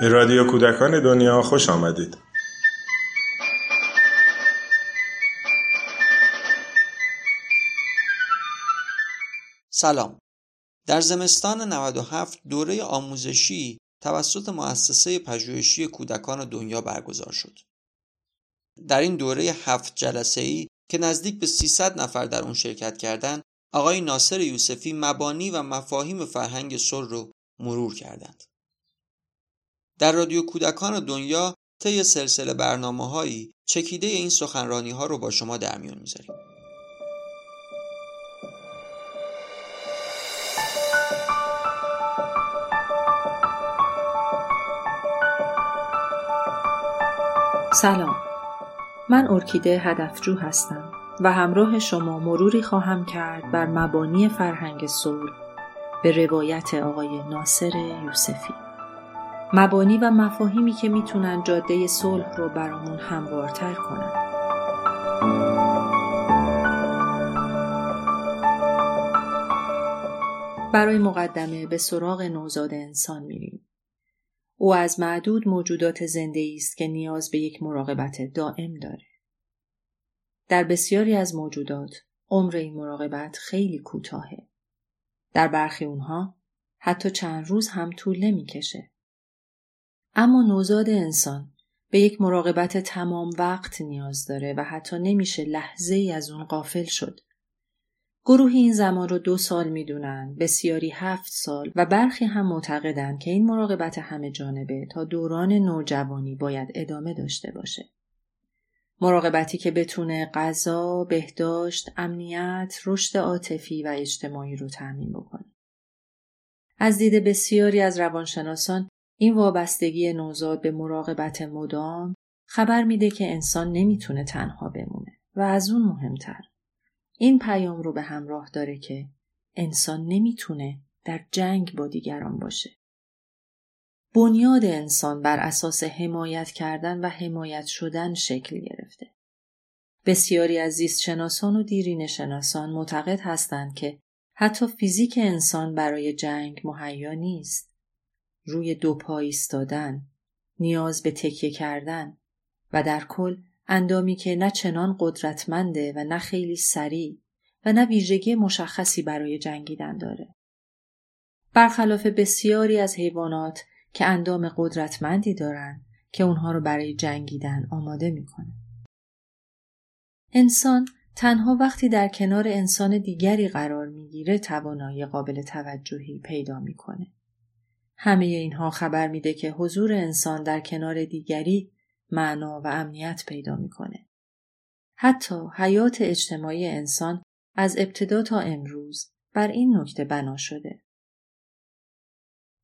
به رادیو کودکان دنیا خوش آمدید. سلام. در زمستان 97 دوره آموزشی توسط مؤسسه پژوهشی کودکان دنیا برگزار شد. در این دوره هفت جلسه ای که نزدیک به 300 نفر در اون شرکت کردند، آقای ناصر یوسفی مبانی و مفاهیم فرهنگ سر رو مرور کردند. در رادیو کودکان دنیا طی سلسله برنامه هایی چکیده این سخنرانی ها رو با شما در میون می‌ذاریم. سلام من ارکیده هدفجو هستم و همراه شما مروری خواهم کرد بر مبانی فرهنگ صلح به روایت آقای ناصر یوسفی مبانی و مفاهیمی که می‌تونن جاده صلح رو برامون هموارتر کنن. برای مقدمه به سراغ نوزاد انسان میریم. او از معدود موجودات زنده است که نیاز به یک مراقبت دائم داره. در بسیاری از موجودات عمر این مراقبت خیلی کوتاهه. در برخی اونها حتی چند روز هم طول نمی‌کشه. اما نوزاد انسان به یک مراقبت تمام وقت نیاز داره و حتی نمیشه لحظه ای از اون قافل شد. گروهی این زمان رو دو سال می‌دونن، بسیاری هفت سال و برخی هم معتقدند که این مراقبت همه جانبه تا دوران نوجوانی باید ادامه داشته باشه. مراقبتی که بتونه غذا، بهداشت، امنیت، رشد عاطفی و اجتماعی رو تأمین بکنه. از دید بسیاری از روانشناسان این وابستگی نوزاد به مراقبت مدام خبر میده که انسان نمی‌تونه تنها بمونه و از اون مهمتر این پیام رو به همراه داره که انسان نمی‌تونه در جنگ با دیگران باشه. بنیاد انسان بر اساس حمایت کردن و حمایت شدن شکل گرفته. بسیاری از زیستشناسان و دیرین شناسان معتقد هستند که حتی فیزیک انسان برای جنگ مهیا نیست. روی دو پا ایستادن، نیاز به تکیه کردن و در کل اندامی که نه چنان قدرتمنده و نه خیلی سریع و نه ویژگی مشخصی برای جنگیدن داره. برخلاف بسیاری از حیوانات که اندام قدرتمندی دارن که اونها رو برای جنگیدن آماده می‌کنه. انسان تنها وقتی در کنار انسان دیگری قرار می‌گیره توانایی قابل توجهی پیدا می‌کنه. همه اینها خبر میده که حضور انسان در کنار دیگری معنا و امنیت پیدا می‌کنه. حتی حیات اجتماعی انسان از ابتدا تا امروز بر این نکته بنا شده.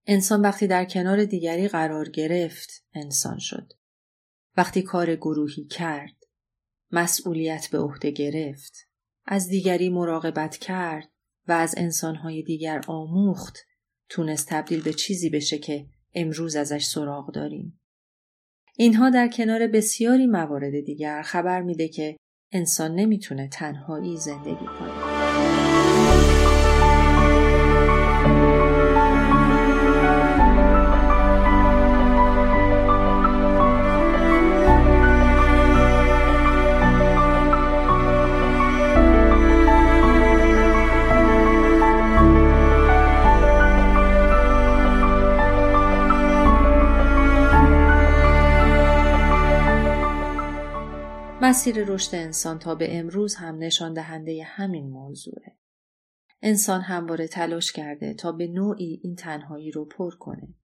انسان وقتی در کنار دیگری قرار گرفت انسان شد. وقتی کار گروهی کرد، مسئولیت به عهده گرفت، از دیگری مراقبت کرد و از انسانهای دیگر آموخت تونست تبدیل به چیزی بشه که امروز ازش سراغ داریم. اینها در کنار بسیاری موارد دیگر خبر میده که انسان نمی‌تونه تنهایی زندگی کنه. مسیر رشد انسان تا به امروز هم نشان دهنده همین موضوعه. انسان همواره تلاش کرده تا به نوعی این تنهایی رو پر کنه.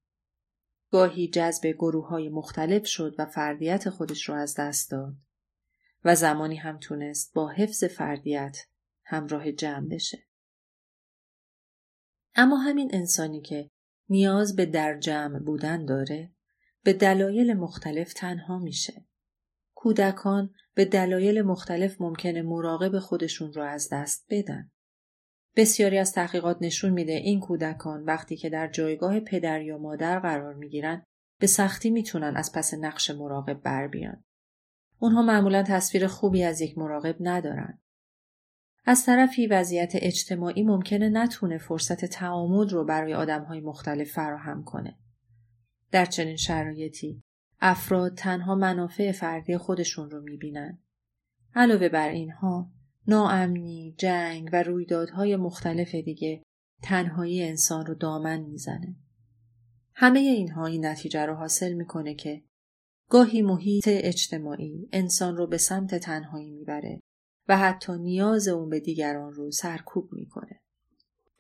گاهی جذب گروه های مختلف شد و فردیت خودش رو از دست داد و زمانی هم تونست با حفظ فردیت همراه جمع بشه. اما همین انسانی که نیاز به در جمع بودن داره به دلایل مختلف تنها میشه. کودکان به دلایل مختلف ممکنه مراقب خودشون رو از دست بدن. بسیاری از تحقیقات نشون میده این کودکان وقتی که در جایگاه پدر یا مادر قرار می‌گیرن به سختی می‌تونن از پس نقش مراقب بر بیان. اونها معمولا تصویر خوبی از یک مراقب ندارن. از طرفی وضعیت اجتماعی ممکنه نتونه فرصت تعامل رو برای آدمهای مختلف فراهم کنه. در چنین شرایطی افراد تنها منافع فردی خودشون رو می‌بینن. علاوه بر اینها ناامنی، جنگ و رویدادهای مختلف دیگه تنهایی انسان رو دامن می‌زنه. همه اینها این نتیجه رو حاصل می‌کنه که گاهی محیط اجتماعی انسان رو به سمت تنهایی می‌بره و حتی نیاز اون به دیگران رو سرکوب می‌کنه.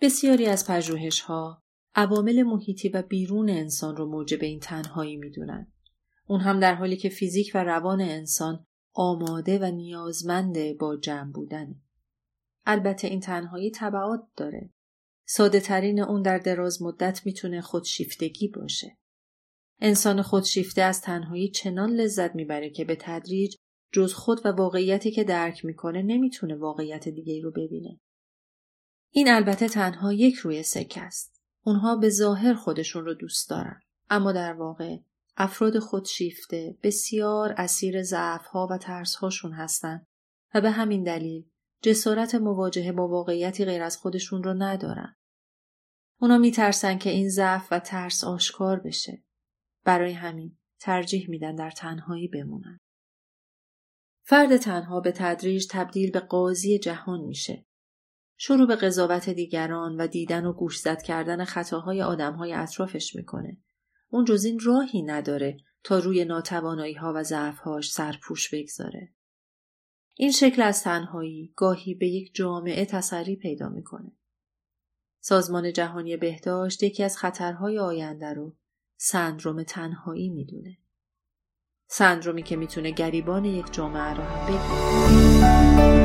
بسیاری از پژوهش ها عوامل محیطی و بیرون انسان رو موجب این تنهایی می‌دونن. اون هم در حالی که فیزیک و روان انسان آماده و نیازمند با جمع بودنه. البته این تنهایی طبعات داره. ساده ترین اون در دراز مدت می‌تونه خودشیفتگی باشه. انسان خودشیفته از تنهایی چنان لذت می‌بره که به تدریج جز خود و واقعیتی که درک می‌کنه نمی‌تونه واقعیت دیگه رو ببینه. این البته تنها یک روی سکه است. اونها به ظاهر خودشون رو دوست دارن. اما در واقع افراد خودشیفته بسیار اسیر ضعفها و ترسهاشون هستند و به همین دلیل جسارت مواجهه با واقعیتی غیر از خودشون رو ندارن. اونا میترسن که این ضعف و ترس آشکار بشه. برای همین ترجیح میدن در تنهایی بمونن. فرد تنها به تدریج تبدیل به قاضی جهان میشه. شروع به قضاوت دیگران و دیدن و گوشزد کردن خطاهای آدمهای اطرافش می‌کنه. اون جز این راهی نداره تا روی ناتوانایی ها و ضعفهاش سرپوش بگذاره. این شکل از تنهایی گاهی به یک جامعه تسری پیدا می‌کنه. سازمان جهانی بهداشت یکی از خطرهای آینده رو سندروم تنهایی می‌دونه. سندرومی که می‌تونه گریبان یک جامعه رو هم بگیره.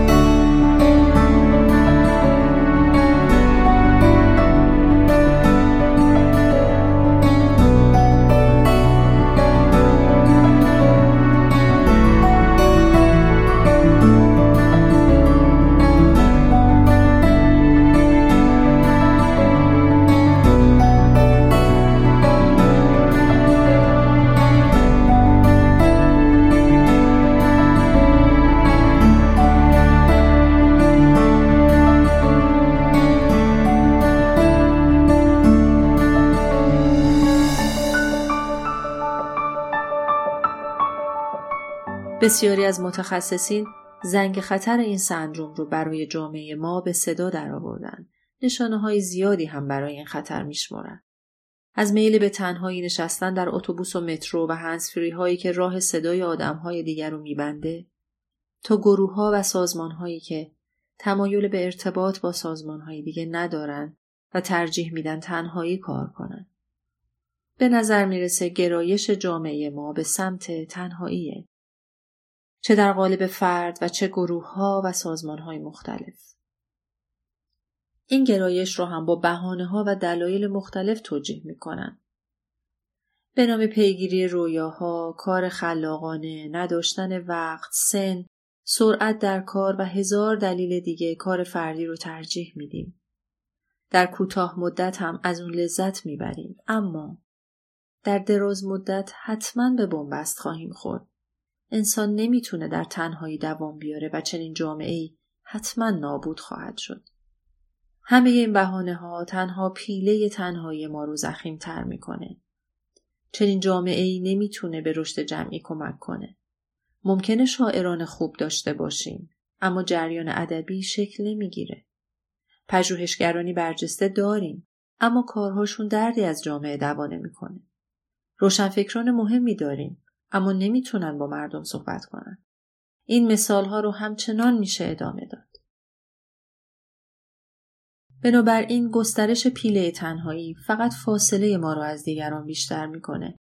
بسیاری از متخصصین زنگ خطر این سندروم رو برای جامعه ما به صدا درآوردن. نشانه های زیادی هم برای این خطر میشمارند. از میل به تنهایی نشستن در اتوبوس و مترو و هنسفری هایی که راه صدای آدم های دیگر رو میبنده تا گروه ها و سازمان هایی که تمایل به ارتباط با سازمان های دیگه ندارن و ترجیح میدن تنهایی کار کنن. به نظر می‌رسه گرایش جامعه ما به سمت تنهاییه. چه در قالب فرد و چه گروه ها و سازمان های مختلف. این گرایش رو هم با بهانه ها و دلایل مختلف توجیه می کنن. به نام پیگیری رویاها، کار خلاقانه، نداشتن وقت، سن، سرعت در کار و هزار دلیل دیگه کار فردی رو ترجیح میدیم. در کوتاه مدت هم از اون لذت می‌بریم اما در دراز مدت حتما به بنبست خواهیم خورد. انسان نمی‌تونه در تنهایی دوام بیاره و چنین جامعه ای حتما نابود خواهد شد. همه این بهانه ها تنها پیله تنهایی ما رو زخیم تر می‌کنه. چنین جامعه ای نمی‌تونه به رشد جمعی کمک کنه. ممکنه شاعران خوب داشته باشیم اما جریان ادبی شکل نمی‌گیره. پژوهشگرانی برجسته داریم اما کارهاشون دردی از جامعه دوانه می‌کنه. روشنفکران مهمی داریم اما نمی‌تونن با مردم صحبت کنن. این مثال ها رو همچنان میشه ادامه داد. بنابراین گسترش پیله تنهایی فقط فاصله ما رو از دیگران بیشتر می‌کنه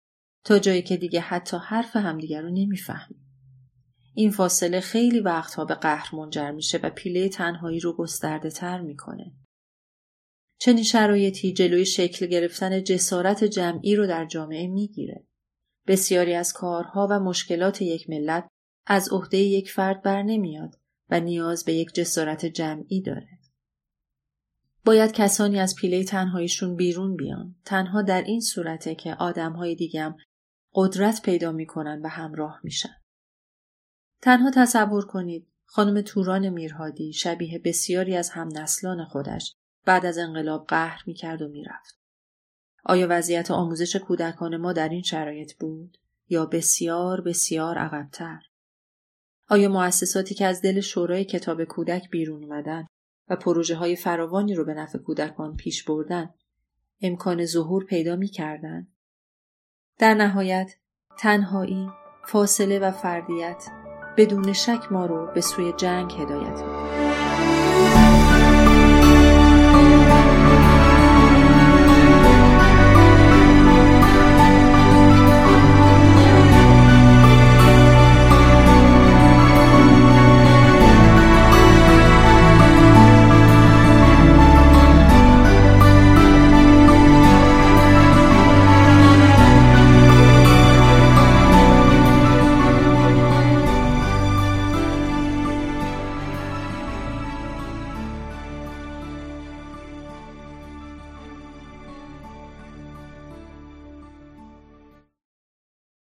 تا جایی که دیگه حتی حرف همدیگر رو نمی‌فهمیم. این فاصله خیلی وقتها به قهر منجر میشه و پیله تنهایی رو گسترده تر می‌کنه. چنین شرایطی جلوی شکل گرفتن جسارت جمعی رو در جامعه می‌گیره. بسیاری از کارها و مشکلات یک ملت از عهده یک فرد بر نمیاد و نیاز به یک جسارت جمعی داره. باید کسانی از پیله تنهاییشون بیرون بیان. تنها در این صورته که آدمهای دیگم قدرت پیدا می‌کنن و همراه میشن. تنها تصور کنید خانم توران میرهادی شبیه بسیاری از هم نسلان خودش بعد از انقلاب قهر می‌کرد و می‌رفت. آیا وضعیت آموزش کودکان ما در این شرایط بود یا بسیار بسیار عقبتر؟ آیا مؤسساتی که از دل شورای کتاب کودک بیرون اومدن و پروژه های فراوانی رو به نفع کودکان پیش بردن امکان ظهور پیدا می کردن؟ در نهایت تنهایی، فاصله و فردیت بدون شک ما رو به سوی جنگ هدایت می‌کنه.